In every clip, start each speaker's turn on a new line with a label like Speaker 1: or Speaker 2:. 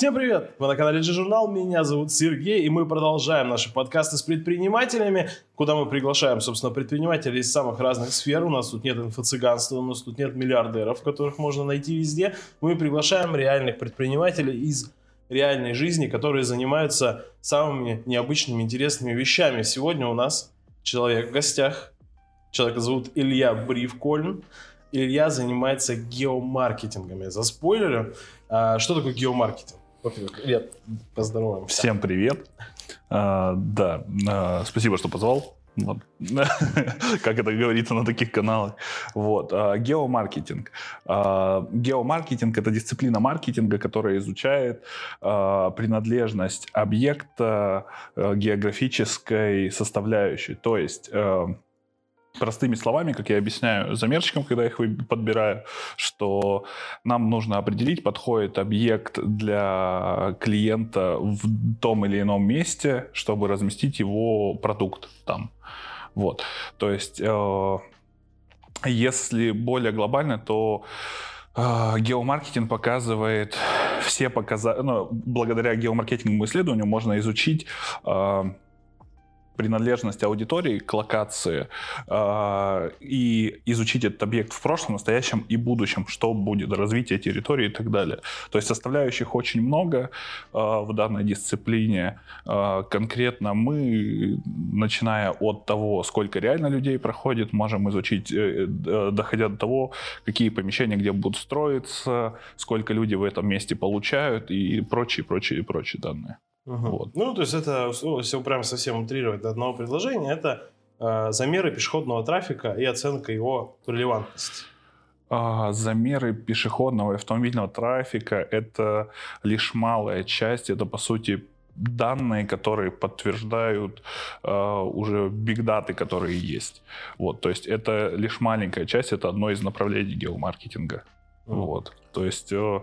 Speaker 1: Всем привет! Вы на канале G-журнал, меня зовут Сергей, и мы продолжаем наши подкасты с предпринимателями, куда мы приглашаем, собственно, предпринимателей из самых разных сфер. У нас тут нет инфо-цыганства, у нас тут нет миллиардеров, которых можно найти везде. Мы приглашаем реальных предпринимателей из реальной жизни, которые занимаются самыми необычными, интересными вещами. Сегодня у нас человек в гостях. Человека зовут Илья Бривкольн. Илья занимается геомаркетингом. Я заспойлерю. А, что такое геомаркетинг? Илья, поздороваемся.
Speaker 2: Всем привет. А, да, а, спасибо, что позвал. Как это говорится на таких каналах. Вот. А, геомаркетинг. А, геомаркетинг – это дисциплина маркетинга, которая изучает а, принадлежность объекта географической составляющей. То есть простыми словами, как я объясняю замерщикам, когда их подбираю, что нам нужно определить, подходит объект для клиента в том или ином месте, чтобы разместить его продукт там. Вот. То есть, э, если более глобально, то э, геомаркетинг показывает все показатели, ну, благодаря геомаркетинговому исследованию можно изучить э, принадлежность аудитории к локации э, и изучить этот объект в прошлом, настоящем и будущем, что будет развитие территории и так далее. То есть составляющих очень много э, в данной дисциплине. Э, конкретно мы, начиная от того, сколько реально людей проходит, можем изучить, э, э, доходя до того, какие помещения где будут строиться, сколько люди в этом месте получают и прочие, прочие, прочие данные.
Speaker 1: Угу. Вот. Ну, то есть это, ну, если прям совсем утрировать до одного предложения, это э, замеры пешеходного трафика и оценка его релевантности.
Speaker 2: А, замеры пешеходного и автомобильного трафика — это лишь малая часть, это, по сути, данные, которые подтверждают э, уже бигдаты, которые есть. Вот, то есть это лишь маленькая часть, это одно из направлений геомаркетинга. Вот, то есть э,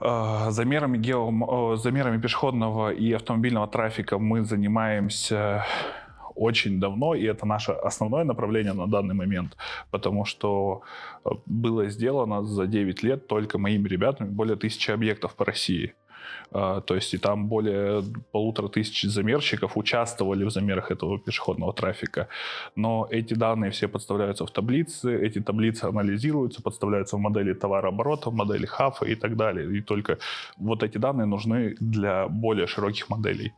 Speaker 2: Э, замерами, гео, замерами пешеходного и автомобильного трафика мы занимаемся очень давно, и это наше основное направление на данный момент, потому что э, было сделано за 9 лет только моими ребятами более тысячи объектов по России. А, то есть и там более полутора тысяч замерщиков участвовали в замерах этого пешеходного трафика. Но эти данные все подставляются в таблицы, эти таблицы анализируются, подставляются в модели товарооборота, в модели хафа и так далее. И только вот эти данные нужны для более широких моделей.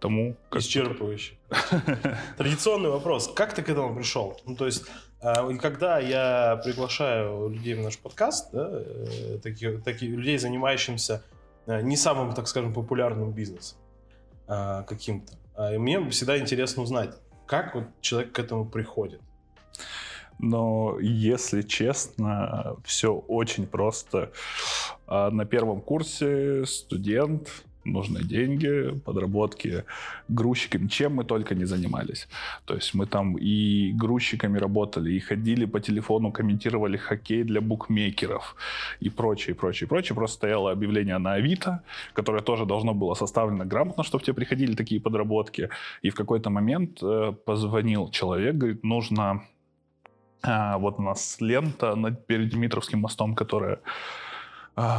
Speaker 1: Тому как Исчерпывающе. Традиционный вопрос. Как ты к этому пришел? Ну, то есть, а, когда я приглашаю людей в наш подкаст, да, э, таких, таких людей, занимающихся э, не самым, так скажем, популярным бизнесом а, каким-то, а, мне всегда интересно узнать, как вот человек к этому приходит.
Speaker 2: Но, если честно, все очень просто. На первом курсе студент нужны деньги, подработки грузчиками, чем мы только не занимались. То есть мы там и грузчиками работали, и ходили по телефону, комментировали хоккей для букмекеров и прочее, прочее, прочее. Просто стояло объявление на Авито, которое тоже должно было составлено грамотно, чтобы тебе приходили такие подработки. И в какой-то момент э, позвонил человек, говорит, нужно... А, вот у нас лента над, перед Дмитровским мостом, которая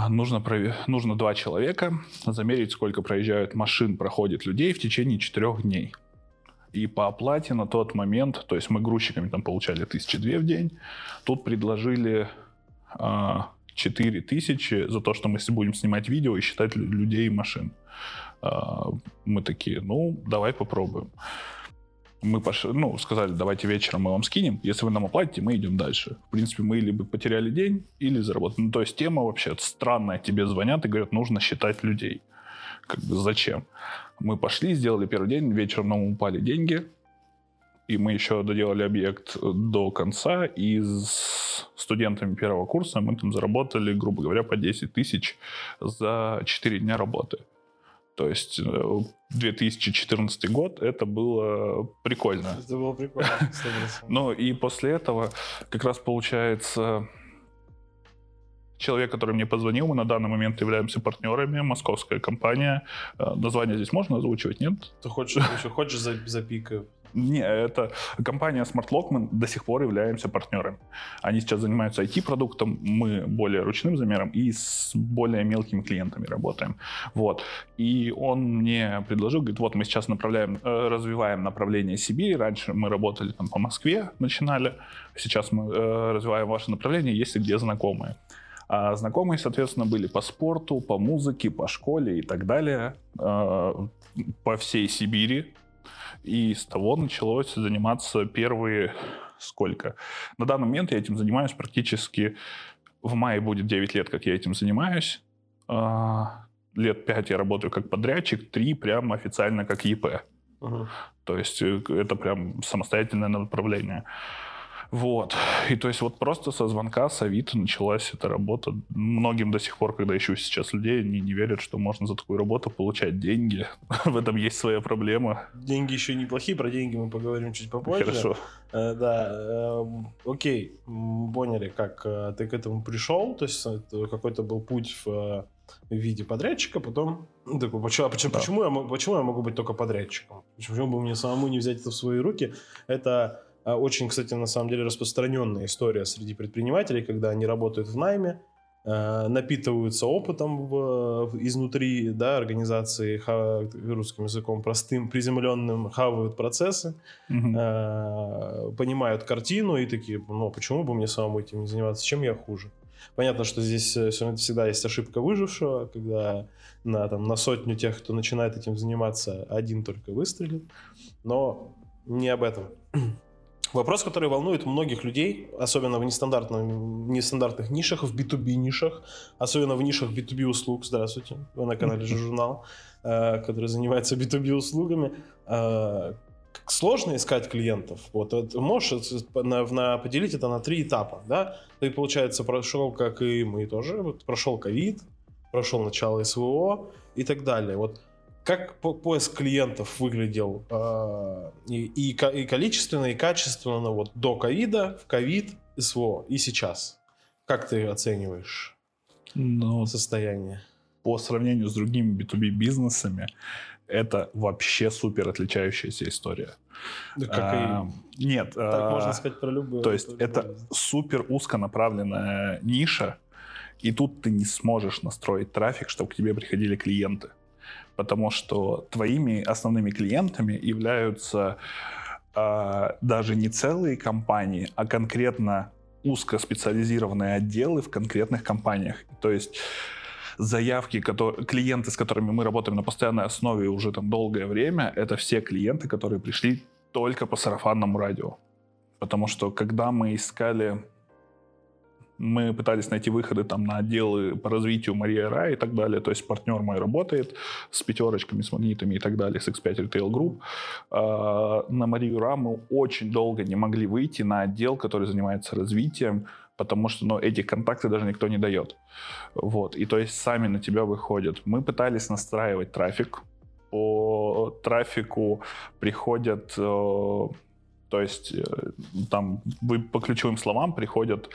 Speaker 2: нужно, нужно два человека, замерить, сколько проезжают машин, проходит людей в течение четырех дней. И по оплате на тот момент, то есть мы грузчиками там получали тысячи две в день, тут предложили а, 4 тысячи за то, что мы будем снимать видео и считать людей и машин. А, мы такие, ну, давай попробуем мы пошли, ну, сказали, давайте вечером мы вам скинем, если вы нам оплатите, мы идем дальше. В принципе, мы либо потеряли день, или заработали. Ну, то есть тема вообще странная, тебе звонят и говорят, нужно считать людей. Как бы зачем? Мы пошли, сделали первый день, вечером нам упали деньги, и мы еще доделали объект до конца, и с студентами первого курса мы там заработали, грубо говоря, по 10 тысяч за 4 дня работы. То есть 2014 э, год это было прикольно.
Speaker 1: Это было прикольно.
Speaker 2: Ну и после этого как раз получается человек, который мне позвонил, мы на данный момент являемся партнерами, московская компания. Э, название здесь можно озвучивать, нет?
Speaker 1: Ты хочешь, еще хочешь запикаю?
Speaker 2: Не, это компания SmartLock, мы до сих пор являемся партнерами. Они сейчас занимаются IT-продуктом, мы более ручным замером и с более мелкими клиентами работаем. Вот. И он мне предложил, говорит, вот мы сейчас направляем, э, развиваем направление Сибири. Раньше мы работали там по Москве, начинали. Сейчас мы э, развиваем ваше направление, если где знакомые. А знакомые, соответственно, были по спорту, по музыке, по школе и так далее. Э, по всей Сибири. И с того началось заниматься первые сколько? На данный момент я этим занимаюсь практически... В мае будет 9 лет, как я этим занимаюсь. А, лет 5 я работаю как подрядчик, 3 прям официально как ЕП. Угу. То есть э, это прям самостоятельное направление. Вот. И то есть вот просто со звонка с Авито началась эта работа. Многим до сих пор, когда ищу сейчас людей, они не верят, что можно за такую работу получать деньги. В этом есть своя проблема.
Speaker 1: Деньги еще неплохие, про деньги мы поговорим чуть попозже.
Speaker 2: Хорошо.
Speaker 1: Э, да, э, окей, поняли, как э, ты к этому пришел, то есть какой-то был путь в в виде подрядчика, потом такой, почему, почему, да. почему, я, почему я могу быть только подрядчиком? Почему бы мне самому не взять это в свои руки? Это очень, кстати, на самом деле распространенная история среди предпринимателей, когда они работают в найме, а, напитываются опытом в, изнутри да, организации ха, русским языком простым, приземленным, хавают процессы, э, понимают картину и такие, ну почему бы мне самому этим не заниматься, чем я хуже? Понятно, что здесь э, всегда есть ошибка выжившего, когда на, там, на сотню тех, кто начинает этим заниматься, один только выстрелит, но не об этом. Вопрос, который волнует многих людей, особенно в нестандартных, нестандартных нишах, в B2B нишах, особенно в нишах B2B услуг. Здравствуйте, вы на канале журнал, э, который занимается B2B услугами. Э, сложно искать клиентов. Вот можешь на, на, поделить это на три этапа, да? Ты, получается, прошел, как и мы тоже, вот, прошел ковид, прошел начало СВО и так далее. Вот как поиск клиентов выглядел э, и, и, и количественно, и качественно вот до ковида, в ковид, СВО и сейчас? Как ты оцениваешь ну, состояние?
Speaker 2: По сравнению с другими B2B бизнесами, это вообще супер отличающаяся история.
Speaker 1: Да как а,
Speaker 2: и... Нет.
Speaker 1: Так а, можно сказать про любую.
Speaker 2: То есть это бизнес. супер узконаправленная ниша, и тут ты не сможешь настроить трафик, чтобы к тебе приходили клиенты потому что твоими основными клиентами являются э, даже не целые компании, а конкретно узкоспециализированные отделы в конкретных компаниях. То есть заявки, которые, клиенты, с которыми мы работаем на постоянной основе уже там долгое время, это все клиенты, которые пришли только по сарафанному радио. Потому что когда мы искали мы пытались найти выходы там на отделы по развитию Мария Ра и так далее. То есть партнер мой работает с пятерочками, с магнитами и так далее, с X5 Retail Group. А, на Марию Ра мы очень долго не могли выйти на отдел, который занимается развитием, потому что ну, эти контакты даже никто не дает. Вот. И то есть сами на тебя выходят. Мы пытались настраивать трафик. По трафику приходят э, то есть э, там вы по ключевым словам приходят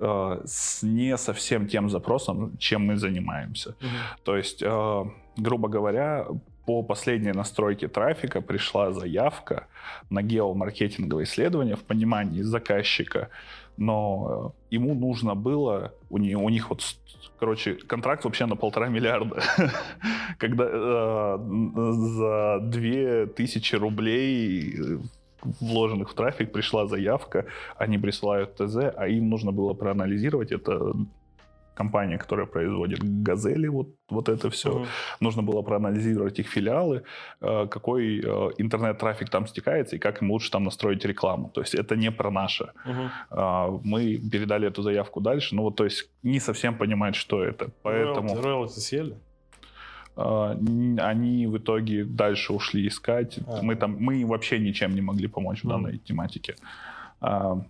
Speaker 2: э, с не совсем тем запросом, чем мы занимаемся. Угу. То есть, э, грубо говоря, по последней настройке трафика пришла заявка на геомаркетинговое исследование в понимании заказчика, но э, ему нужно было, у них, у них вот, короче, контракт вообще на полтора миллиарда, когда э, за две тысячи рублей вложенных в трафик пришла заявка, они присылают ТЗ, а им нужно было проанализировать это компания, которая производит газели, вот, вот это все. Uh-huh. Нужно было проанализировать их филиалы, э, какой э, интернет-трафик там стекается и как им лучше там настроить рекламу. То есть это не про наше. Uh-huh. Мы передали эту заявку дальше, ну вот то есть не совсем понимают, что это. Поэтому...
Speaker 1: Роялти съели?
Speaker 2: А, они в итоге дальше ушли искать. А, мы там, мы вообще ничем не могли помочь в данной тематике. А,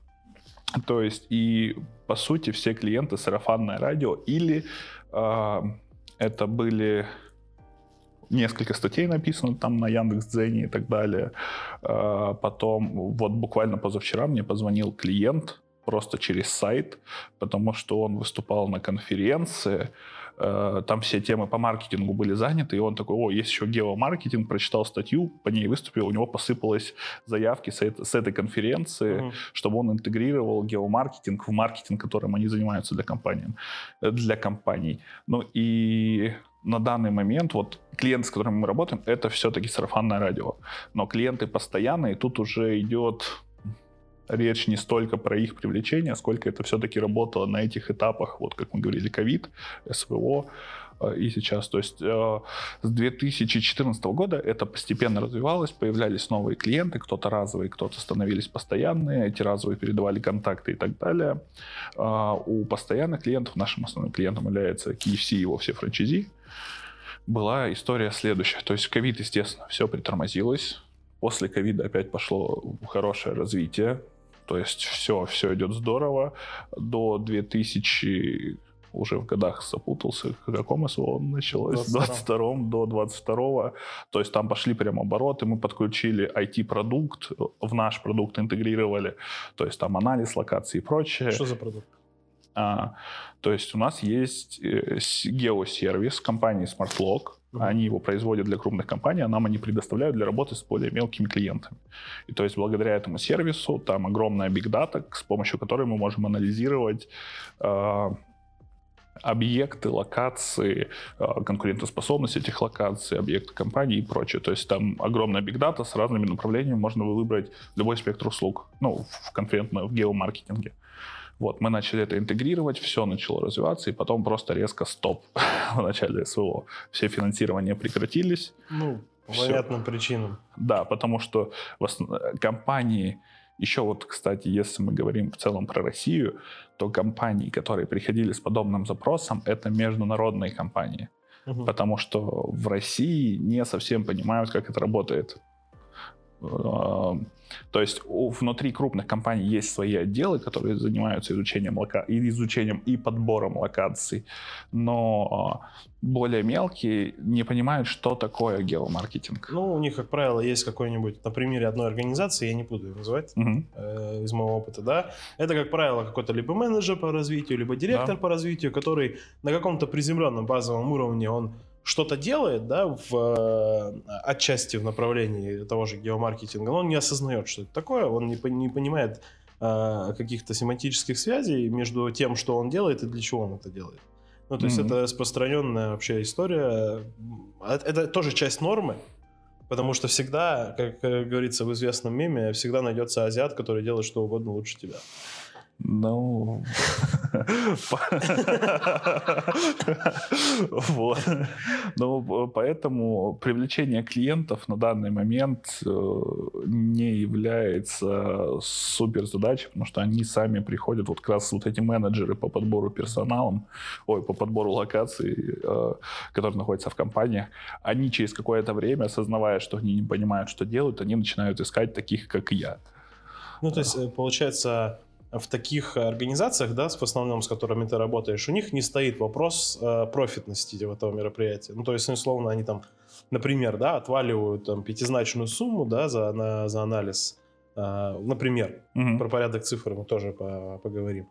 Speaker 2: то есть и по сути все клиенты сарафанное радио или а, это были несколько статей написано там на Яндекс.Дзене и так далее. Потом вот буквально позавчера мне позвонил клиент просто через сайт, потому что он выступал на конференции, там все темы по маркетингу были заняты, и он такой, о, есть еще геомаркетинг, прочитал статью, по ней выступил, у него посыпалось заявки с, с этой конференции, угу. чтобы он интегрировал геомаркетинг в маркетинг, которым они занимаются для компаний. Для компаний. Ну и на данный момент вот клиенты, с которыми мы работаем, это все-таки сарафанное радио. Но клиенты постоянные, тут уже идет речь не столько про их привлечение, сколько это все-таки работало на этих этапах, вот как мы говорили, ковид, СВО э, и сейчас. То есть э, с 2014 года это постепенно развивалось, появлялись новые клиенты, кто-то разовые, кто-то становились постоянные, эти разовые передавали контакты и так далее. Э, у постоянных клиентов, нашим основным клиентом является KFC и его все франчайзи, была история следующая. То есть ковид, естественно, все притормозилось. После ковида опять пошло хорошее развитие. То есть все, все идет здорово. До 2000 уже в годах запутался, в каком СВО началось, 22 до 22 то есть там пошли прям обороты, мы подключили IT-продукт, в наш продукт интегрировали, то есть там анализ локации и прочее.
Speaker 1: Что за продукт?
Speaker 2: А, то есть у нас есть э, геосервис компании SmartLock. Они его производят для крупных компаний, а нам они предоставляют для работы с более мелкими клиентами. И то есть благодаря этому сервису там огромная big data, с помощью которой мы можем анализировать э, объекты, локации, э, конкурентоспособность этих локаций, объекты компании и прочее. То есть там огромная big data с разными направлениями, можно выбрать любой спектр услуг, ну, в конкретно в геомаркетинге. Вот, мы начали это интегрировать, все начало развиваться, и потом просто резко стоп в начале СВО. Все финансирования прекратились.
Speaker 1: Ну, по все. понятным причинам.
Speaker 2: Да, потому что компании, еще вот, кстати, если мы говорим в целом про Россию, то компании, которые приходили с подобным запросом, это международные компании. Угу. Потому что в России не совсем понимают, как это работает. То есть внутри крупных компаний есть свои отделы, которые занимаются изучением, лока... изучением и подбором локаций, но а, более мелкие не понимают, что такое геомаркетинг.
Speaker 1: Ну, у них, как правило, есть какой-нибудь, на примере одной организации, я не буду ее называть, угу. э, из моего опыта, да, это, как правило, какой-то либо менеджер по развитию, либо директор да. по развитию, который на каком-то приземленном базовом уровне, он что-то делает, да, в, э, отчасти в направлении того же геомаркетинга, но он не осознает, что это такое, он не, не понимает э, каких-то семантических связей между тем, что он делает и для чего он это делает. Ну, то mm-hmm. есть это распространенная вообще история. А, это тоже часть нормы, потому что всегда, как говорится в известном меме, всегда найдется азиат, который делает что угодно лучше тебя.
Speaker 2: Ну, вот. Ну, поэтому привлечение клиентов на данный момент э, не является супер задачей, потому что они сами приходят, вот как раз вот эти менеджеры по подбору персоналом, ой, по подбору локаций, э, которые находятся в компаниях, они через какое-то время, осознавая, что они не понимают, что делают, они начинают искать таких, как я.
Speaker 1: Ну, то есть, э, получается, в таких организациях, да, в основном с которыми ты работаешь, у них не стоит вопрос э, профитности этого мероприятия. Ну, то есть, условно, они там, например, да, отваливают там пятизначную сумму, да, за, на, за анализ. Э, например, угу. про порядок цифр мы тоже по, поговорим.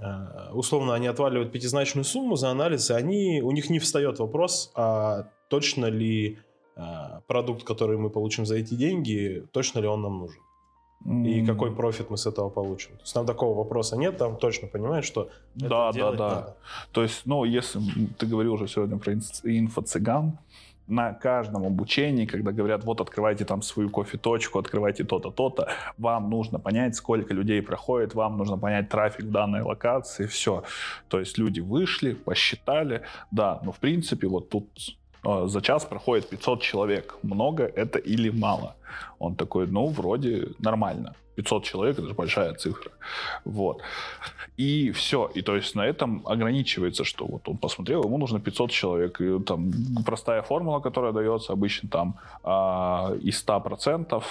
Speaker 1: Э, условно, они отваливают пятизначную сумму за анализ, и они, у них не встает вопрос, а точно ли э, продукт, который мы получим за эти деньги, точно ли он нам нужен и какой профит мы с этого получим. То есть там такого вопроса нет, там точно понимаешь, что
Speaker 2: да, да, да. Надо. То есть, ну, если ты говорил уже сегодня про инфо-цыган, на каждом обучении, когда говорят, вот открывайте там свою кофе-точку, открывайте то-то, то-то, вам нужно понять, сколько людей проходит, вам нужно понять трафик в данной локации, все. То есть люди вышли, посчитали, да, но в принципе вот тут за час проходит 500 человек. Много это или мало? Он такой, ну, вроде нормально. 500 человек, это же большая цифра. Вот. И все. И то есть на этом ограничивается, что вот он посмотрел, ему нужно 500 человек. И там простая формула, которая дается обычно там э, из 100%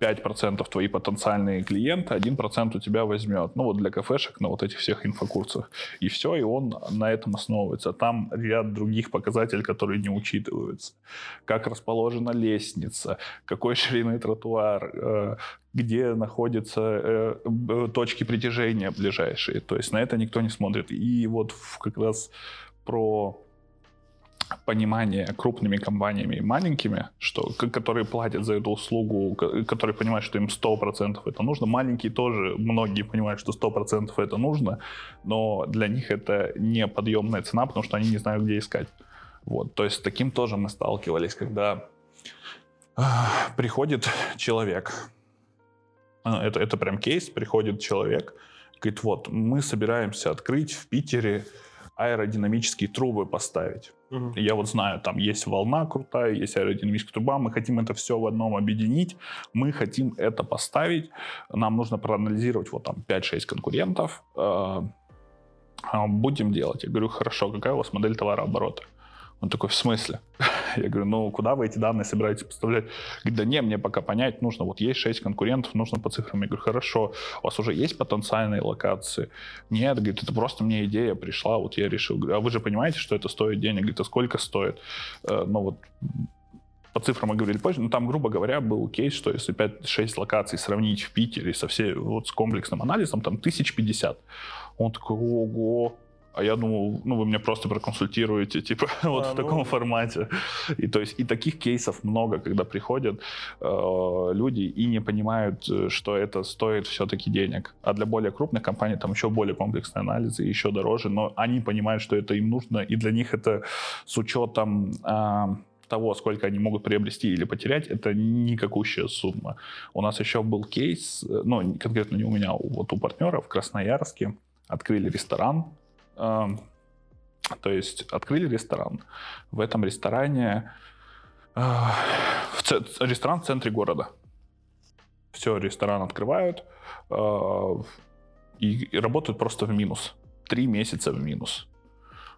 Speaker 2: 5% твои потенциальные клиенты, 1% у тебя возьмет. Ну вот для кафешек на вот этих всех инфокурсах. И все, и он на этом основывается. Там ряд других показателей, которые не учитываются. Как расположена лестница, какой ширины тротуар, э, где находятся э, точки притяжения ближайшие. То есть на это никто не смотрит. И вот как раз про понимание крупными компаниями и маленькими, что, которые платят за эту услугу, которые понимают, что им 100% это нужно. Маленькие тоже, многие понимают, что 100% это нужно, но для них это не подъемная цена, потому что они не знают, где искать. Вот, то есть с таким тоже мы сталкивались, когда приходит человек, а, это, это прям кейс, приходит человек, говорит, вот, мы собираемся открыть в Питере аэродинамические трубы поставить. Я вот знаю, там есть волна крутая, есть аэродинамическая труба, мы хотим это все в одном объединить, мы хотим это поставить, нам нужно проанализировать вот там 5-6 конкурентов, э, будем делать. Я говорю, хорошо, какая у вас модель товарооборота? Он такой, в смысле? Я говорю, ну, куда вы эти данные собираетесь поставлять? Говорит, да не, мне пока понять нужно. Вот есть 6 конкурентов, нужно по цифрам. Я говорю, хорошо, у вас уже есть потенциальные локации? Нет, говорит, это просто мне идея пришла, вот я решил. Говорю, а вы же понимаете, что это стоит денег? Говорит, а сколько стоит? Э, ну, вот по цифрам мы говорили позже, но там, грубо говоря, был кейс, что если 5-6 локаций сравнить в Питере со всей, вот с комплексным анализом, там 1050. Он такой, ого, а я думал, ну, вы меня просто проконсультируете, типа, а, вот в ну... таком формате. И то есть, и таких кейсов много, когда приходят э, люди и не понимают, э, что это стоит все-таки денег. А для более крупных компаний там еще более комплексные анализы, еще дороже, но они понимают, что это им нужно, и для них это с учетом... Э, того, сколько они могут приобрести или потерять, это никакущая сумма. У нас еще был кейс, э, ну, конкретно не у меня, вот у партнера в Красноярске открыли ресторан, то есть открыли ресторан. В этом ресторане а, в ресторан в центре города. Все, ресторан открывают а, и, работают просто в минус. Три месяца в минус.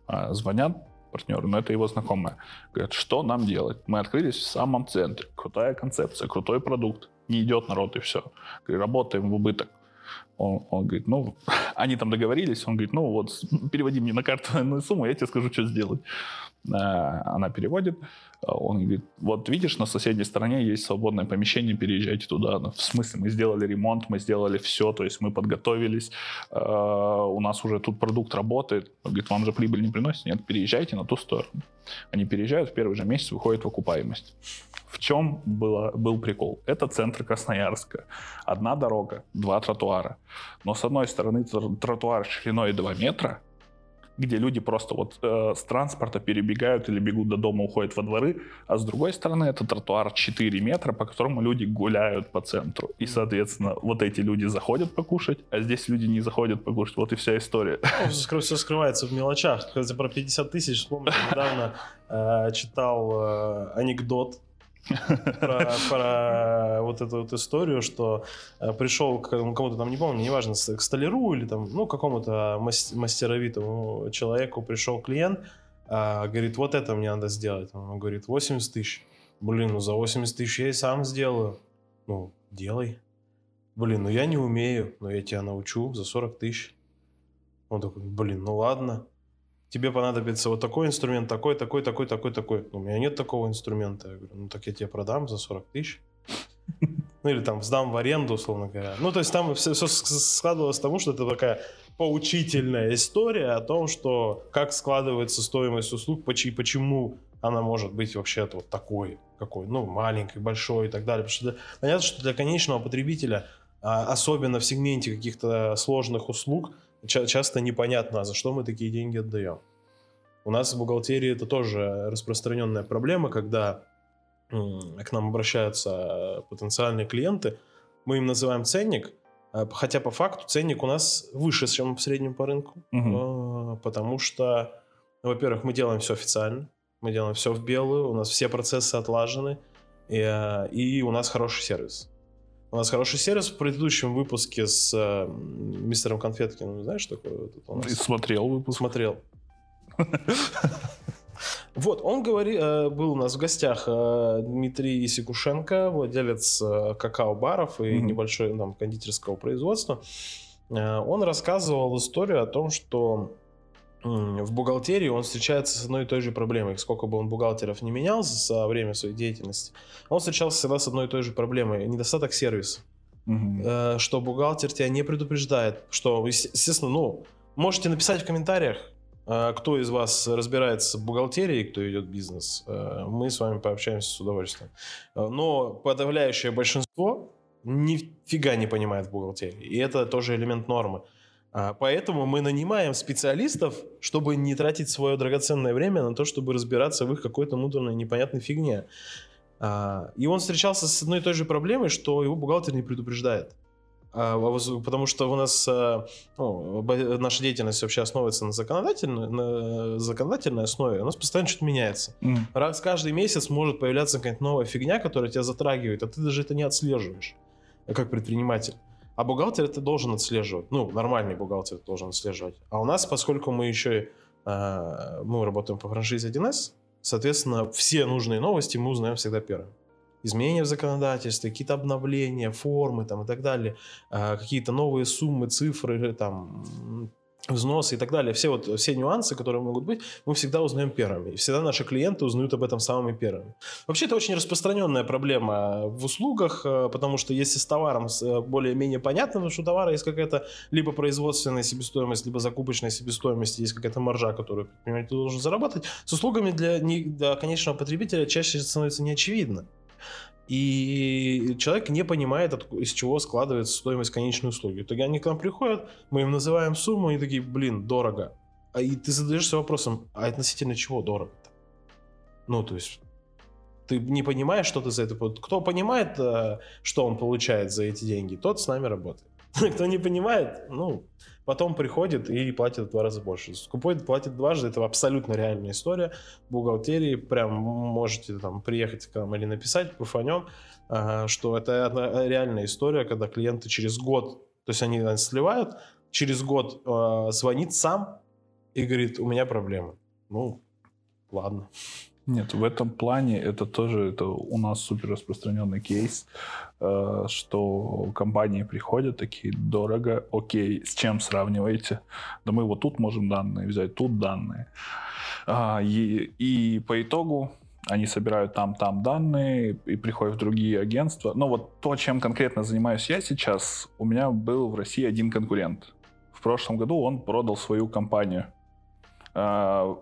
Speaker 2: А, звонят партнеру, но это его знакомая. Говорят, что нам делать? Мы открылись в самом центре. Крутая концепция, крутой продукт. Не идет народ и все. Говорю, работаем в убыток. Он, он говорит, ну, они там договорились, он говорит, ну вот, переводи мне на карту карту сумму, я тебе скажу, что сделать. Э, она переводит, он говорит, вот видишь, на соседней стороне есть свободное помещение, переезжайте туда. Ну, в смысле, мы сделали ремонт, мы сделали все, то есть мы подготовились, э, у нас уже тут продукт работает. Он говорит, вам же прибыль не приносит? Нет, переезжайте на ту сторону. Они переезжают, в первый же месяц выходит в окупаемость. В чем было, был прикол? Это центр Красноярска. Одна дорога, два тротуара. Но с одной стороны тротуар шириной 2 метра, где люди просто вот э, с транспорта перебегают или бегут до дома, уходят во дворы, а с другой стороны это тротуар 4 метра, по которому люди гуляют по центру. И, соответственно, вот эти люди заходят покушать, а здесь люди не заходят покушать. Вот и вся история.
Speaker 1: Ну, все скрывается в мелочах. Кстати, про 50 тысяч, вспомнил, недавно э, читал э, анекдот про, про вот эту вот историю, что э, пришел к кому-то там, не помню, неважно, к столяру или там, ну, какому-то мастеровитому человеку пришел клиент, э, говорит, вот это мне надо сделать. Он говорит, 80 тысяч. Блин, ну за 80 тысяч я и сам сделаю. Ну, делай. Блин, ну я не умею, но я тебя научу за 40 тысяч. Он такой, блин, ну ладно тебе понадобится вот такой инструмент, такой, такой, такой, такой, такой. У меня нет такого инструмента. Я говорю, ну так я тебе продам за 40 тысяч. Ну или там сдам в аренду, условно говоря. Ну то есть там все, все складывалось к тому, что это такая поучительная история о том, что как складывается стоимость услуг, почему она может быть вообще вот такой, какой, ну, маленькой, большой и так далее. Потому что понятно, что для конечного потребителя, а, особенно в сегменте каких-то сложных услуг, часто непонятно, за что мы такие деньги отдаем. У нас в бухгалтерии это тоже распространенная проблема, когда к нам обращаются потенциальные клиенты, мы им называем ценник, а, хотя по факту ценник у нас выше, чем в среднем по рынку, угу. потому что, во-первых, мы делаем все официально, мы делаем все в белую, у нас все процессы отлажены, и, а, и у нас хороший сервис. У нас хороший сервис в предыдущем выпуске с э, мистером Конфеткиным. Знаешь, что такое?
Speaker 2: у нас... смотрел выпуск.
Speaker 1: Смотрел. Вот, он говорил, э, был у нас в гостях э, Дмитрий Сикушенко, владелец э, какао-баров и mm-hmm. небольшой там кондитерского производства. Он рассказывал историю о том, что в бухгалтерии он встречается с одной и той же проблемой. Сколько бы он бухгалтеров не менял за время своей деятельности, он встречался всегда с одной и той же проблемой. Недостаток сервиса. Угу. Что бухгалтер тебя не предупреждает. Что, естественно, ну, можете написать в комментариях, э, кто из вас разбирается в бухгалтерии, кто идет в бизнес. Э, мы с вами пообщаемся с удовольствием. Но подавляющее большинство нифига не понимает в бухгалтерии. И это тоже элемент нормы. А, поэтому мы нанимаем специалистов, чтобы не тратить свое драгоценное время на то, чтобы разбираться в их какой-то муторной непонятной фигне. А, и он встречался с одной и той же проблемой, что его бухгалтер не предупреждает. А, потому что у нас ну, наша деятельность вообще основывается на законодательной, на законодательной основе, у нас постоянно что-то меняется. Mm. Раз каждый месяц может появляться какая-то новая фигня, которая тебя затрагивает, а ты даже это не отслеживаешь, как предприниматель. А бухгалтер это должен отслеживать. Ну, нормальный бухгалтер должен отслеживать. А у нас, поскольку мы еще э, мы работаем по франшизе 1С, соответственно, все нужные новости мы узнаем всегда первым. Изменения в законодательстве, какие-то обновления, формы там, и так далее, э, какие-то новые суммы, цифры, там, взносы и так далее, все вот все нюансы, которые могут быть, мы всегда узнаем первыми. И всегда наши клиенты узнают об этом самыми первыми. Вообще это очень распространенная проблема в услугах, э, потому что если с товаром э, более-менее понятно, потому что у товара есть какая-то либо производственная себестоимость, либо закупочная себестоимость, есть какая-то маржа, которую предприниматель должен заработать, с услугами для, для конечного потребителя чаще становится неочевидно. И человек не понимает, из чего складывается стоимость конечной услуги. В итоге они к нам приходят, мы им называем сумму, и такие, блин, дорого. А и ты задаешься вопросом, а относительно чего дорого-то? Ну, то есть, ты не понимаешь, что ты за это... Кто понимает, э, что он получает за эти деньги, тот с нами работает. Кто не понимает, ну, потом приходит и платит в два раза больше. Скупой платит дважды, это абсолютно реальная история. В бухгалтерии прям можете там приехать к нам или написать, пуфанем, что это реальная история, когда клиенты через год, то есть они сливают, через год а, звонит сам и говорит, у меня проблемы. Ну, ладно.
Speaker 2: Нет, в этом плане это тоже это у нас супер распространенный кейс, э, что компании приходят такие, дорого, окей, с чем сравниваете? Да мы вот тут можем данные взять, тут данные. А, и, и по итогу они собирают там-там данные и приходят в другие агентства. Но вот то, чем конкретно занимаюсь я сейчас, у меня был в России один конкурент. В прошлом году он продал свою компанию а,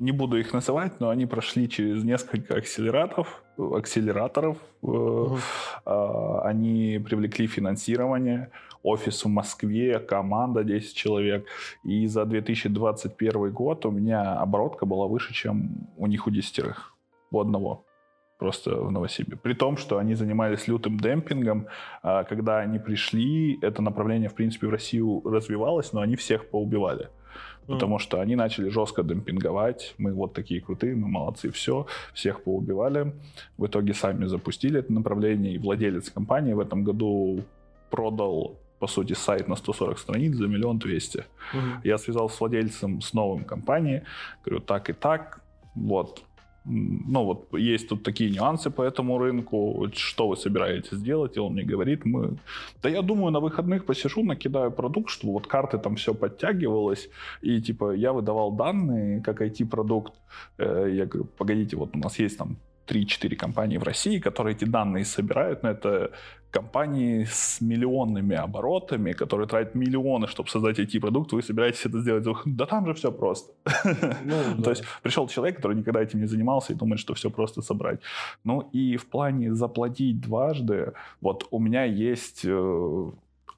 Speaker 2: не буду их называть, но они прошли через несколько акселераторов, акселераторов. Угу. Они привлекли финансирование, офис в Москве, команда 10 человек. И за 2021 год у меня оборотка была выше, чем у них у десятерых, у одного просто в Новосибе. При том, что они занимались лютым демпингом. А, когда они пришли, это направление, в принципе, в Россию развивалось, но они всех поубивали потому что они начали жестко демпинговать. Мы вот такие крутые, мы молодцы, все, всех поубивали. В итоге сами запустили это направление, и владелец компании в этом году продал по сути, сайт на 140 страниц за миллион двести. Угу. Я связался с владельцем с новым компанией, говорю, так и так, вот, ну вот есть тут такие нюансы по этому рынку, что вы собираетесь сделать, и он мне говорит, мы, да я думаю, на выходных посижу, накидаю продукт, чтобы вот карты там все подтягивалось, и типа я выдавал данные как IT-продукт, э, я говорю, погодите, вот у нас есть там 3-4 компании в России, которые эти данные собирают, но это компании с миллионными оборотами, которые тратят миллионы, чтобы создать IT-продукт, вы собираетесь это сделать? Да там же все просто. Ну. То есть пришел человек, который никогда этим не занимался и думает, что все просто собрать. Ну и в плане заплатить дважды, вот у меня есть э,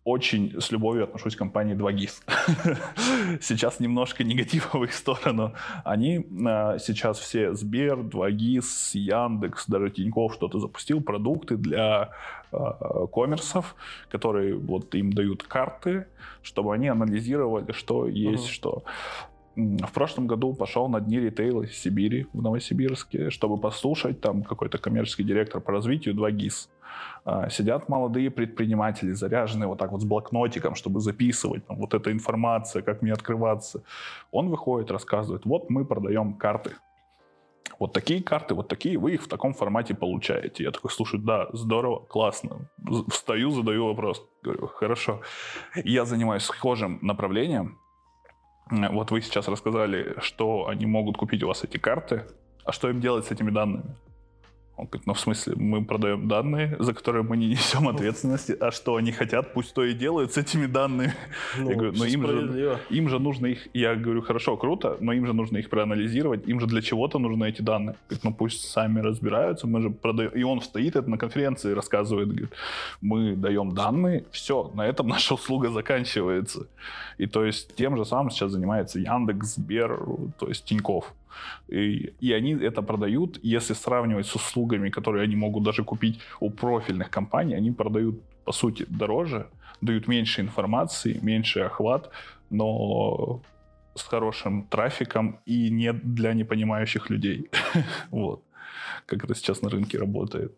Speaker 2: очень с любовью отношусь к компании 2GIS. сейчас немножко негатива в их сторону. Они э, сейчас все Сбер, 2GIS, Яндекс, даже Тиньков что-то запустил, продукты для э, коммерсов, которые вот им дают карты, чтобы они анализировали, что есть uh-huh. что. В прошлом году пошел на дни ритейла в Сибири, в Новосибирске, чтобы послушать там какой-то коммерческий директор по развитию 2GIS. А, сидят молодые предприниматели, заряженные вот так вот с блокнотиком, чтобы записывать там, вот эта информация, как мне открываться. Он выходит, рассказывает, вот мы продаем карты. вот такие карты, вот такие, вы их в таком формате получаете. Я такой, слушай, да, здорово, классно. Встаю, задаю вопрос. Говорю, хорошо. Я занимаюсь схожим направлением. Вот вы сейчас рассказали, что они могут купить у вас эти карты. А что им делать с этими данными? Он говорит, ну в смысле, мы продаем данные, за которые мы не несем ответственности, а что они хотят, пусть то и делают с этими данными. Ну, я говорю, но им же, им же нужно их, я говорю, хорошо, круто, но им же нужно их проанализировать, им же для чего-то нужны эти данные. Говорит, ну пусть сами разбираются, мы же продаем. И он стоит это на конференции, рассказывает, говорит, мы даем данные, все, на этом наша услуга заканчивается. И то есть тем же самым сейчас занимается Яндекс, Сбер, то есть Тиньков. И, и они это продают, если сравнивать с услугами, которые они могут даже купить у профильных компаний, они продают, по сути, дороже, дают меньше информации, меньше охват, но с хорошим трафиком и не для непонимающих людей. вот. Как это сейчас на рынке работает.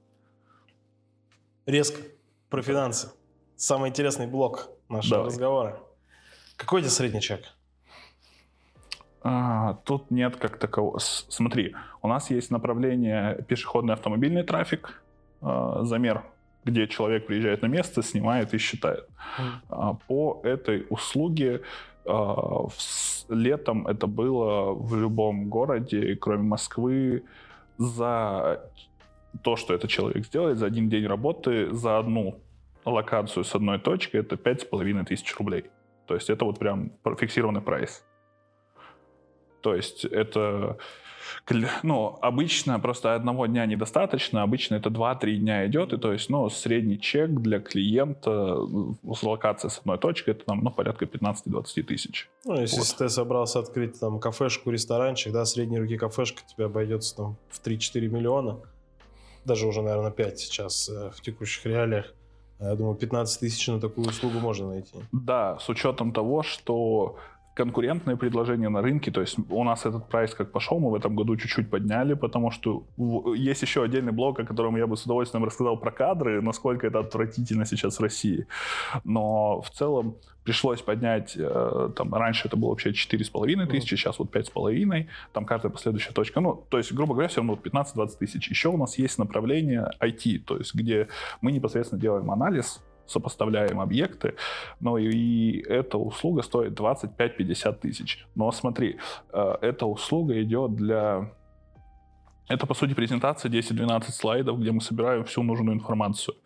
Speaker 1: Резко. Про финансы. Самый интересный блок нашего Давай. разговора. Какой у тебя средний чек?
Speaker 2: А, тут нет как такового. Смотри, у нас есть направление пешеходный автомобильный трафик, а, замер, где человек приезжает на место, снимает и считает. А, по этой услуге летом это было в любом городе, кроме Москвы, за то, что этот человек сделает, за один день работы, за одну локацию с одной точкой, это пять с половиной тысяч рублей. То есть это вот прям фиксированный прайс. То есть это ну, обычно просто одного дня недостаточно, обычно это 2-3 дня идет, и то есть, ну, средний чек для клиента с локацией с одной точки, это там, ну, порядка 15-20 тысяч.
Speaker 1: Ну, если вот. ты собрался открыть там кафешку, ресторанчик, да, средней руки кафешка тебе обойдется там в 3-4 миллиона, даже уже, наверное, 5 сейчас э, в текущих реалиях. Я думаю, 15 тысяч на такую услугу можно найти.
Speaker 2: Да, с учетом того, что конкурентные предложения на рынке. То есть у нас этот прайс как пошел, мы в этом году чуть-чуть подняли, потому что есть еще отдельный блок, о котором я бы с удовольствием рассказал про кадры, насколько это отвратительно сейчас в России. Но в целом пришлось поднять, э, там, раньше это было вообще 4,5 тысячи, сейчас вот 5,5, там каждая последующая точка, ну, то есть, грубо говоря, все равно 15-20 тысяч. Еще у нас есть направление IT, то есть, где мы непосредственно делаем анализ сопоставляем объекты, но и, эта услуга стоит 25-50 тысяч. Но смотри, э, эта услуга идет для... Это, по сути, презентация 10-12 слайдов, где мы собираем всю нужную информацию.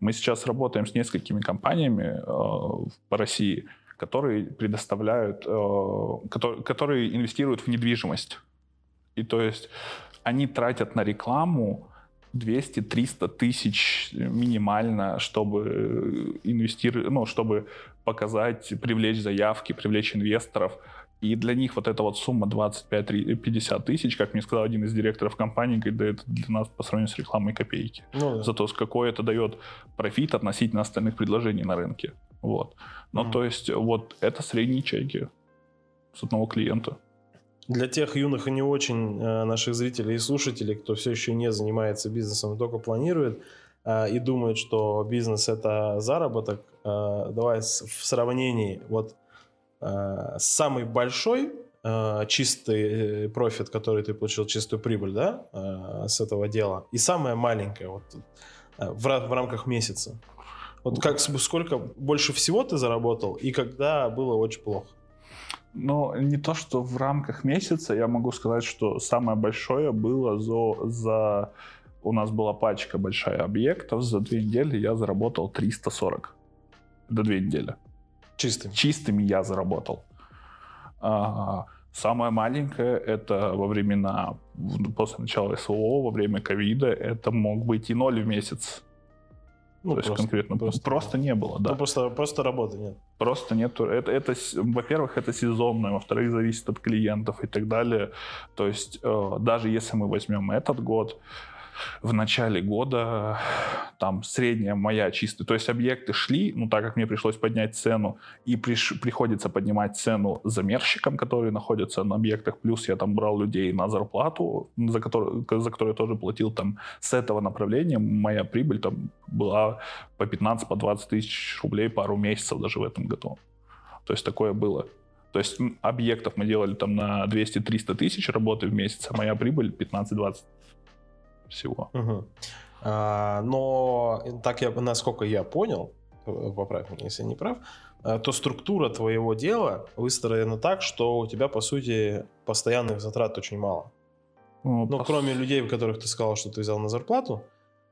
Speaker 2: Мы сейчас работаем с несколькими компаниями э, по России, которые предоставляют, э, которые инвестируют в недвижимость. И то есть они тратят на рекламу 200-300 тысяч минимально, чтобы инвестировать, ну, чтобы показать, привлечь заявки, привлечь инвесторов. И для них вот эта вот сумма 25-50 тысяч, как мне сказал один из директоров компании, говорит, да это для нас по сравнению с рекламой копейки. Ну, да. Зато с какой это дает профит относительно остальных предложений на рынке. Вот. Ну, mm. то есть, вот это средние чеки с одного клиента.
Speaker 1: Для тех юных и не очень э, наших зрителей и слушателей, кто все еще не занимается бизнесом, только планирует э, и думает, что бизнес это заработок, э, давай в сравнении вот самый большой чистый профит, который ты получил, чистую прибыль, да, с этого дела, и самая маленькая вот в рамках месяца. Вот как сколько больше всего ты заработал и когда было очень плохо?
Speaker 2: Ну, не то, что в рамках месяца, я могу сказать, что самое большое было за, за... У нас была пачка большая объектов, за две недели я заработал 340. До две недели.
Speaker 1: Чистыми?
Speaker 2: Чистыми я заработал. А, самое маленькое это во времена, после начала СВО, во время ковида, это мог быть и ноль в месяц. Ну, То просто, есть конкретно просто, просто не было, да.
Speaker 1: Ну, просто, просто работы нет.
Speaker 2: Просто нет. Это, это, во-первых, это сезонное, во-вторых, зависит от клиентов и так далее. То есть э, даже если мы возьмем этот год, в начале года там средняя моя чистая, то есть объекты шли, ну так как мне пришлось поднять цену, и приш, приходится поднимать цену замерщикам, которые находятся на объектах, плюс я там брал людей на зарплату, за которую, за которую я тоже платил там с этого направления, моя прибыль там была по 15, по 20 тысяч рублей пару месяцев даже в этом году. То есть такое было. То есть объектов мы делали там на 200-300 тысяч работы в месяц, а моя прибыль 15-20 всего.
Speaker 1: Мгм. А, но так я, насколько я понял, э, поправь меня, если я не прав, э, то структура твоего дела выстроена так, что у тебя, по сути, постоянных затрат очень мало.
Speaker 2: Ну,
Speaker 1: Ну,
Speaker 2: по
Speaker 1: кроме людей, которых ты сказал, что ты взял на зарплату,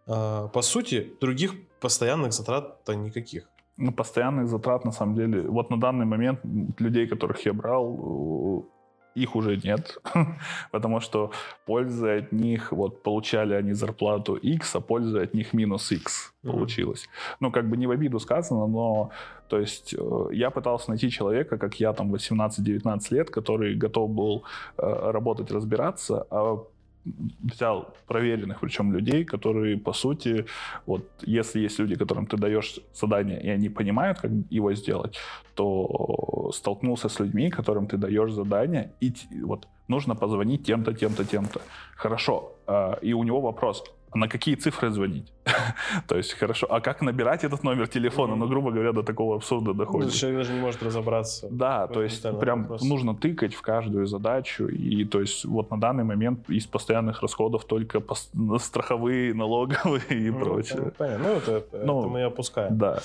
Speaker 1: э, по сути, других постоянных затрат-то никаких.
Speaker 2: Ну, постоянных затрат, на самом деле, вот на данный момент людей, которых я брал, их уже нет, потому что пользы от них, вот получали они зарплату X, а пользы от них минус X получилось. Ну, как бы не в обиду сказано, но, то есть, э, я пытался найти человека, как я, там, 18-19 лет, который готов был э, работать, разбираться, а взял проверенных, причем людей, которые, по сути, вот если есть люди, которым ты даешь задание, и они понимают, как его сделать, то столкнулся с людьми, которым ты даешь задание, и вот нужно позвонить тем-то, тем-то, тем-то. Хорошо. а, И у него вопрос, на какие цифры звонить? То есть, хорошо, а как набирать этот номер телефона? Ну, грубо говоря, до такого абсурда
Speaker 1: Ну,
Speaker 2: доходит.
Speaker 1: человек даже не может разобраться.
Speaker 2: Да, то есть прям нужно тыкать в каждую задачу. И то есть вот на данный момент из постоянных расходов только пос- на страховые, налоговые и
Speaker 1: Ну,
Speaker 2: прочее.
Speaker 1: Понятно. Ну, это, это
Speaker 2: Ну,
Speaker 1: мы опускаем.
Speaker 2: Да.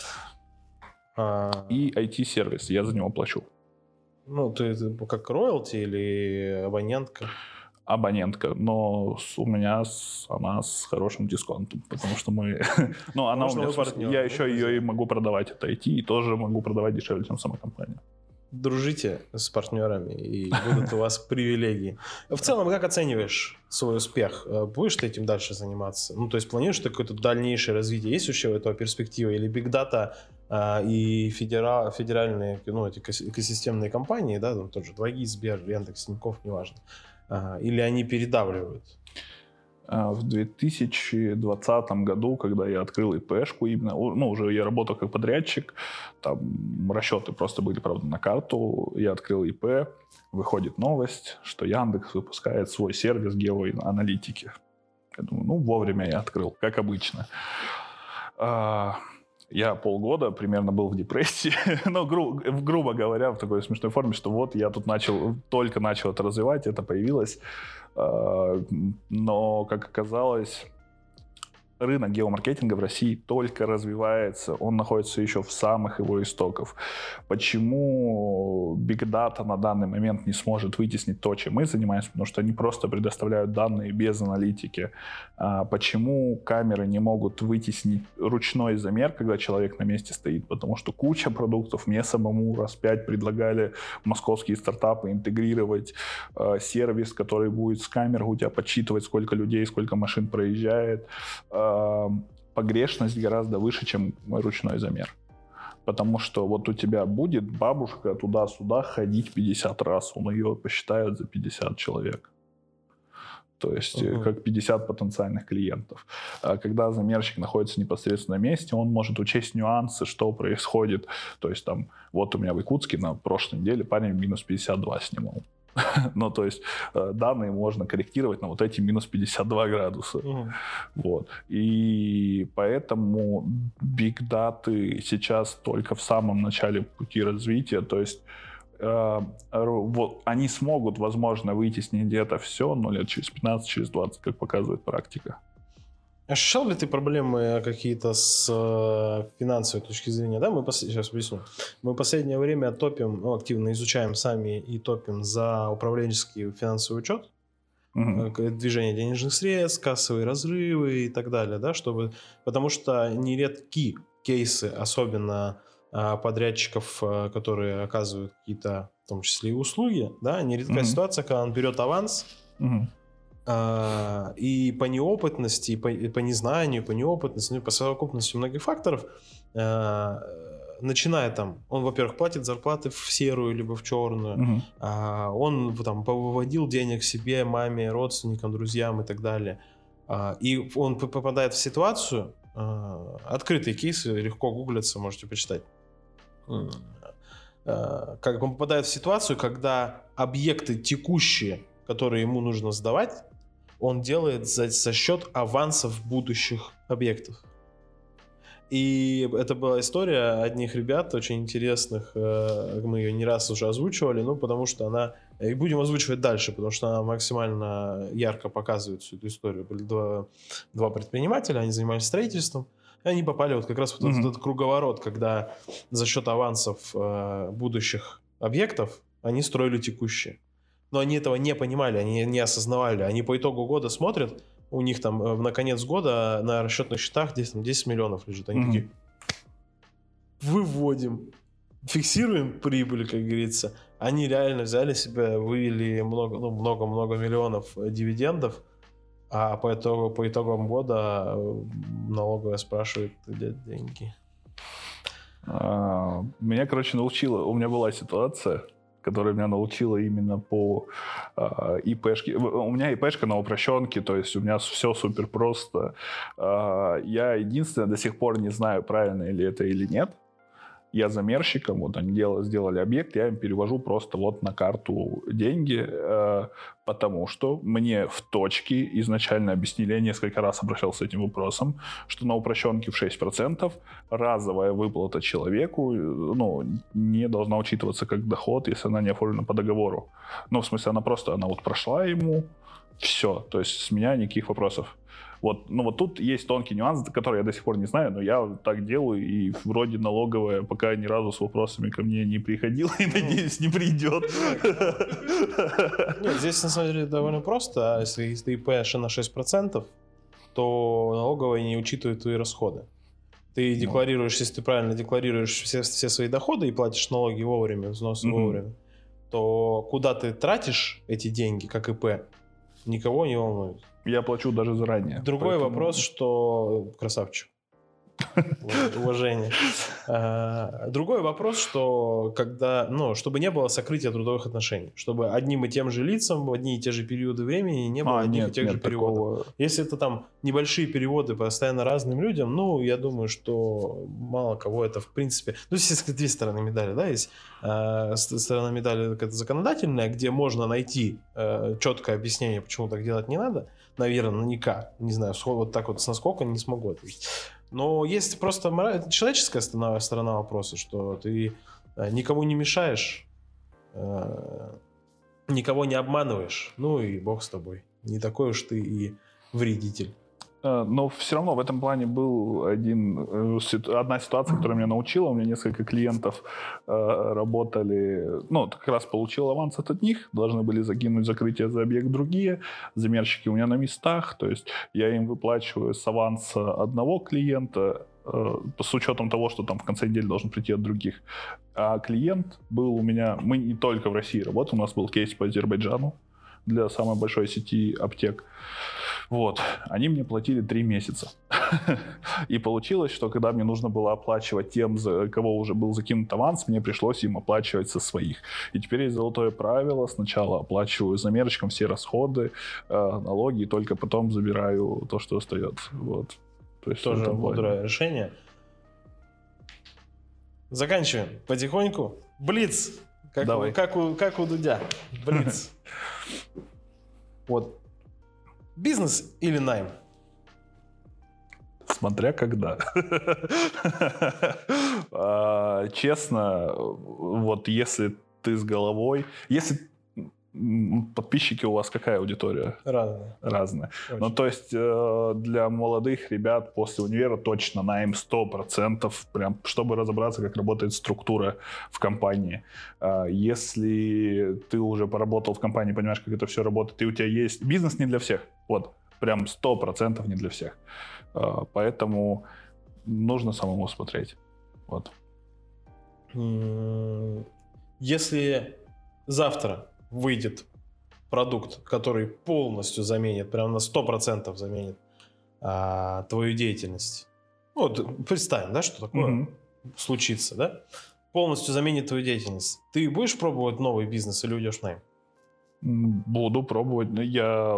Speaker 1: А,
Speaker 2: И IT-сервис, я за него плачу.
Speaker 1: Ну, ты, ты как роялти или абонентка?
Speaker 2: Абонентка, но у меня с- она с хорошим дисконтом, потому что мы... Ну, она у меня... Я еще ее и могу продавать, это IT, и тоже могу продавать дешевле, чем сама компания.
Speaker 1: Дружите с партнерами, и будут у вас привилегии. В целом, как оцениваешь свой успех? Э, Будешь ты этим дальше заниматься? Ну, то есть, планируешь ты какое-то дальнейшее развитие? Есть вообще у этого перспектива? Или Big Data а, и федера- федеральные, ну, эти эко- экосистемные компании, да, там тот же 2GIS, Сбер, Яндекс, Тинькофф, неважно, или они передавливают?
Speaker 2: А, В 2020 году, когда я открыл ИПшку, именно, ну, уже я работал как подрядчик, там расчеты просто были, правда, на карту, я открыл ИП, выходит новость, что Яндекс выпускает свой сервис геоаналитики. Я думаю, ну, вовремя я открыл, как обычно. Я полгода примерно был в депрессии, ну, гру- грубо говоря, в такой смешной форме, что вот я тут начал, только начал это развивать, это появилось, А, но, как оказалось, рынок геомаркетинга в России только развивается, он находится еще в самых его истоках. Почему Big Data на данный момент не сможет вытеснить то, чем мы занимаемся, потому что они просто предоставляют данные без аналитики. А почему камеры не могут вытеснить ручной замер, когда человек на месте стоит? Потому что куча продуктов мне самому раз пять предлагали московские стартапы интегрировать э, сервис, который будет с камер у тебя подсчитывать, сколько людей, сколько машин проезжает. Погрешность гораздо выше, чем ручной замер. Потому что вот у тебя будет бабушка туда-сюда ходить 50 раз, он ее посчитает за 50 человек. То есть
Speaker 1: Мгм.
Speaker 2: как 50 потенциальных клиентов. А когда замерщик находится непосредственно на месте, он может учесть нюансы, что происходит. То есть там, вот у меня в Якутске на прошлой неделе парень минус 52 снимал. Ну, то есть э, данные можно корректировать на вот эти минус 52 градуса.
Speaker 1: Мгм.
Speaker 2: Вот. И поэтому биг даты сейчас только в самом начале пути развития. То есть э, вот, они смогут, возможно, вытеснить где-то все, но лет через 15, через 20, как показывает практика.
Speaker 1: Ощущал ли ты проблемы какие-то с э, финансовой точки зрения? Да, мы пос- сейчас объясню. Мы в последнее время топим, ну, активно изучаем сами и топим за управленческий финансовый учет, э, к- движение денежных средств, кассовые разрывы и так далее, да, чтобы, потому что нередки кейсы, особенно а, подрядчиков, которые оказывают какие-то, в том числе и услуги, да, нередкая
Speaker 2: Мгм.
Speaker 1: ситуация, когда он берет аванс,
Speaker 2: Мгм.
Speaker 1: А, и по неопытности, и по, и по незнанию, по неопытности, ну и по совокупности многих факторов, а, начиная там, он, во-первых, платит зарплаты в серую либо в черную, а, он там выводил денег себе, маме, родственникам, друзьям и так далее. А, и он попадает в ситуацию, а, открытые кейсы, легко гуглятся, можете почитать. А, Как он попадает в ситуацию, когда объекты текущие, которые ему нужно сдавать, он делает за, за счет авансов будущих объектов. И это была история одних ребят, очень интересных. э, Мы ее не раз уже озвучивали, ну, потому что она... И будем озвучивать дальше, потому что она максимально ярко показывает всю эту историю. Были два, два предпринимателя, они занимались строительством, и они попали вот как раз в вот этот, этот круговорот, когда за счет авансов э, будущих объектов они строили текущие. Но они этого не понимали, они не осознавали. Они по итогу года смотрят, у них там э, на конец года на расчетных счетах 10, там, 10 миллионов лежит. Они
Speaker 2: Мгм.
Speaker 1: такие, выводим, фиксируем прибыль, как говорится. Они реально взяли себе, вывели много, ну, много-много миллионов э, дивидендов, а по, итогу, по итогам года э, налоговая спрашивает, где деньги.
Speaker 2: А, Меня, короче, научила, у меня была ситуация, которая меня научила именно по а, ИПшке. У меня ИПшка на упрощенке, то есть у меня все супер просто. А, Я единственное до сих пор не знаю, правильно ли это или нет. Я замерщиком, вот они дел- сделали объект, я им перевожу просто вот на карту деньги, э, потому что мне в точке изначально объяснили, я несколько раз обращался с этим вопросом, что на упрощенке в 6% разовая выплата человеку э, ну, не должна учитываться как доход, если она не оформлена по договору. Ну, в смысле, она просто, она вот прошла ему, все, то есть с меня никаких вопросов. Вот, ну вот тут есть тонкий нюанс, который я до сих пор не знаю, но я так делаю, и вроде налоговая пока ни разу с вопросами ко мне не приходила, и, надеюсь, не придет.
Speaker 1: Нет, здесь на самом деле довольно просто. А Если, ИП на 6%, то налоговая не учитывает твои расходы. Ты декларируешь, если ты правильно декларируешь все, все свои доходы и платишь налоги вовремя, взносы вовремя, то куда ты тратишь эти деньги, как ИП, никого не волнует.
Speaker 2: Я плачу даже заранее.
Speaker 1: Другой
Speaker 2: поэтому-
Speaker 1: вопрос, что... Красавчик. Ув- Уважение. А, Другой вопрос, что когда, ну, чтобы не было сокрытия трудовых отношений, чтобы одним и тем же лицам в одни и те же периоды времени не было
Speaker 2: А,
Speaker 1: одних и
Speaker 2: нет,
Speaker 1: тех же переводов.
Speaker 2: такого...
Speaker 1: Если это там небольшие переводы постоянно разным людям, ну, я думаю, что мало кого это в принципе... Ну, здесь две стороны медали, да, есть э, с- сторона медали какая-то законодательная, где можно найти э, четкое объяснение, почему так делать не надо, наверное, никак, не знаю, вот так вот с насколько не смогу ответить. Но есть просто человеческая сторона, сторона вопроса, что ты э, никому не мешаешь, э, никого не обманываешь, ну и бог с тобой. Не такой уж ты и вредитель.
Speaker 2: Э, Но все равно в этом плане был один, э, одна ситуация, которая меня научила. У меня несколько клиентов э, работали, ну, как раз получил аванс от них, должны были закинуть закрытие за объект другие, замерщики у меня на местах, то есть я им выплачиваю с аванса одного клиента, с учетом того, что там в конце недели должен прийти от других. А клиент был у меня, мы не только в России работаем, у нас был кейс по Азербайджану для самой большой сети аптек. Вот, они мне платили три месяца. И получилось, что когда мне нужно было оплачивать тем, за кого уже был закинут аванс, мне пришлось им оплачивать со своих. И теперь есть золотое правило. Сначала оплачиваю замерочком все расходы, э, налоги, и только потом забираю то, что остается. Вот. То есть
Speaker 1: Тоже мудрое решение. Заканчиваем потихоньку. Блиц. Как,
Speaker 2: Давай.
Speaker 1: У, как, у, как у Дудя. Блиц. Вот. Бизнес или найм?
Speaker 2: Смотря когда. А, Честно, вот если ты с головой... Если подписчики у вас какая аудитория?
Speaker 1: Разные.
Speaker 2: Разная.
Speaker 1: Очень.
Speaker 2: Ну, то есть э, для молодых ребят после универа точно на им 100%, прям, чтобы разобраться, как работает структура в компании. А Если ты уже поработал в компании, понимаешь, как это все работает, и у тебя есть... Бизнес не для всех. Вот. Прям 100% не для всех. А, Поэтому нужно самому смотреть. Вот.
Speaker 1: Если завтра выйдет продукт, который полностью заменит, прям на 100% заменит а, твою деятельность. Ну, Вот представим, да, что такое
Speaker 2: Мгм.
Speaker 1: случится, да? Полностью заменит твою деятельность. Ты будешь пробовать новый бизнес или уйдешь в найм?
Speaker 2: Буду пробовать. но Я,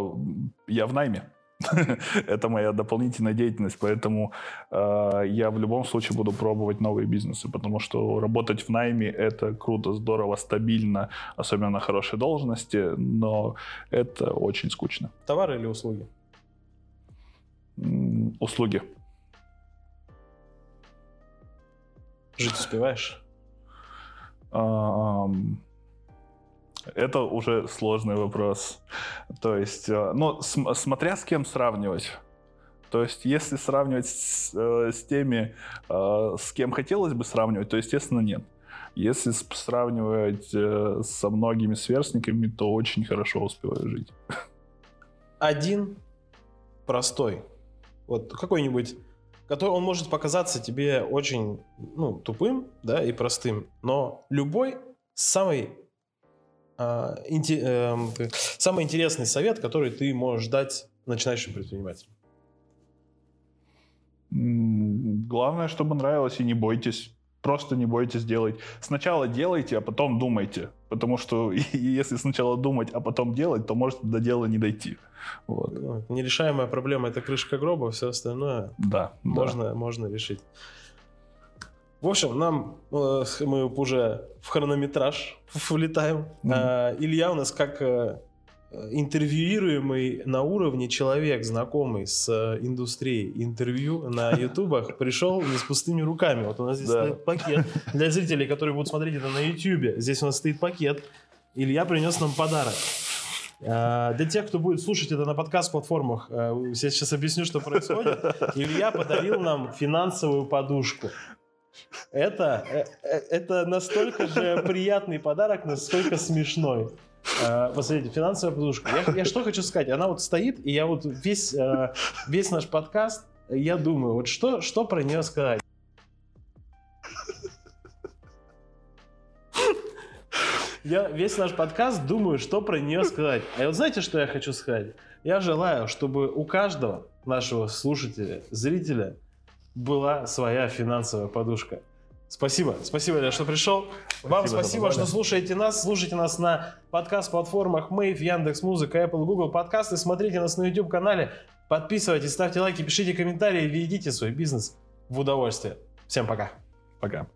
Speaker 2: я в найме. Это моя дополнительная деятельность, поэтому э, я в любом случае буду пробовать новые бизнесы, потому что работать в найме это круто, здорово, стабильно, особенно на хорошей должности, но это очень скучно.
Speaker 1: Товары или услуги?
Speaker 2: М, Услуги.
Speaker 1: Жить успеваешь?
Speaker 2: Это уже сложный вопрос. То есть, э, ну, см- смотря с кем сравнивать. То есть, если сравнивать с, э, с теми, э, с кем хотелось бы сравнивать, то, естественно, нет. Если сравнивать со многими сверстниками, то очень хорошо успеваю жить.
Speaker 1: Один простой. Вот какой-нибудь, который он может показаться тебе очень ну, тупым, да, и простым, но любой самый самый интересный совет, который ты можешь дать начинающим предпринимателям.
Speaker 2: Главное, чтобы нравилось, и не бойтесь. Просто не бойтесь делать. Сначала делайте, а потом думайте. Потому что если сначала думать, а потом делать, то может до дела не дойти. Вот.
Speaker 1: Ну, нерешаемая проблема это крышка гроба, все остальное
Speaker 2: Да, да.
Speaker 1: можно, можно решить. В общем, нам э, мы уже в хронометраж влетаем.
Speaker 2: Мгм.
Speaker 1: А, Илья у нас как э, интервьюируемый на уровне человек, знакомый с э, индустрией интервью на ютубах, пришел не с пустыми руками. Вот у нас здесь
Speaker 2: Да.
Speaker 1: стоит пакет. Для зрителей, которые будут смотреть это на ютубе, здесь у нас стоит пакет. Илья принес нам подарок. А, Для тех, кто будет слушать это на подкаст-платформах, я сейчас объясню, что происходит. Илья подарил нам финансовую подушку. Это, э, э, это настолько же приятный подарок, насколько смешной. Э, Посмотрите, финансовая подушка. Я, я что хочу сказать? Она вот стоит, и я вот весь, э, весь наш подкаст, я думаю, вот что, что про нее сказать? Я весь наш подкаст думаю, что про нее сказать. А вот знаете, что я хочу сказать? Я желаю, чтобы у каждого нашего слушателя, зрителя была своя финансовая подушка. Спасибо. Спасибо, Илья, что пришел. Вам
Speaker 2: за
Speaker 1: спасибо, что слушаете нас. Слушайте нас на подкаст-платформах Мэйв, Яндекс Музыка, Apple, Google подкасты. Смотрите нас на YouTube-канале. Подписывайтесь, ставьте лайки, пишите комментарии, ведите свой бизнес в удовольствие. Всем пока.
Speaker 2: Пока.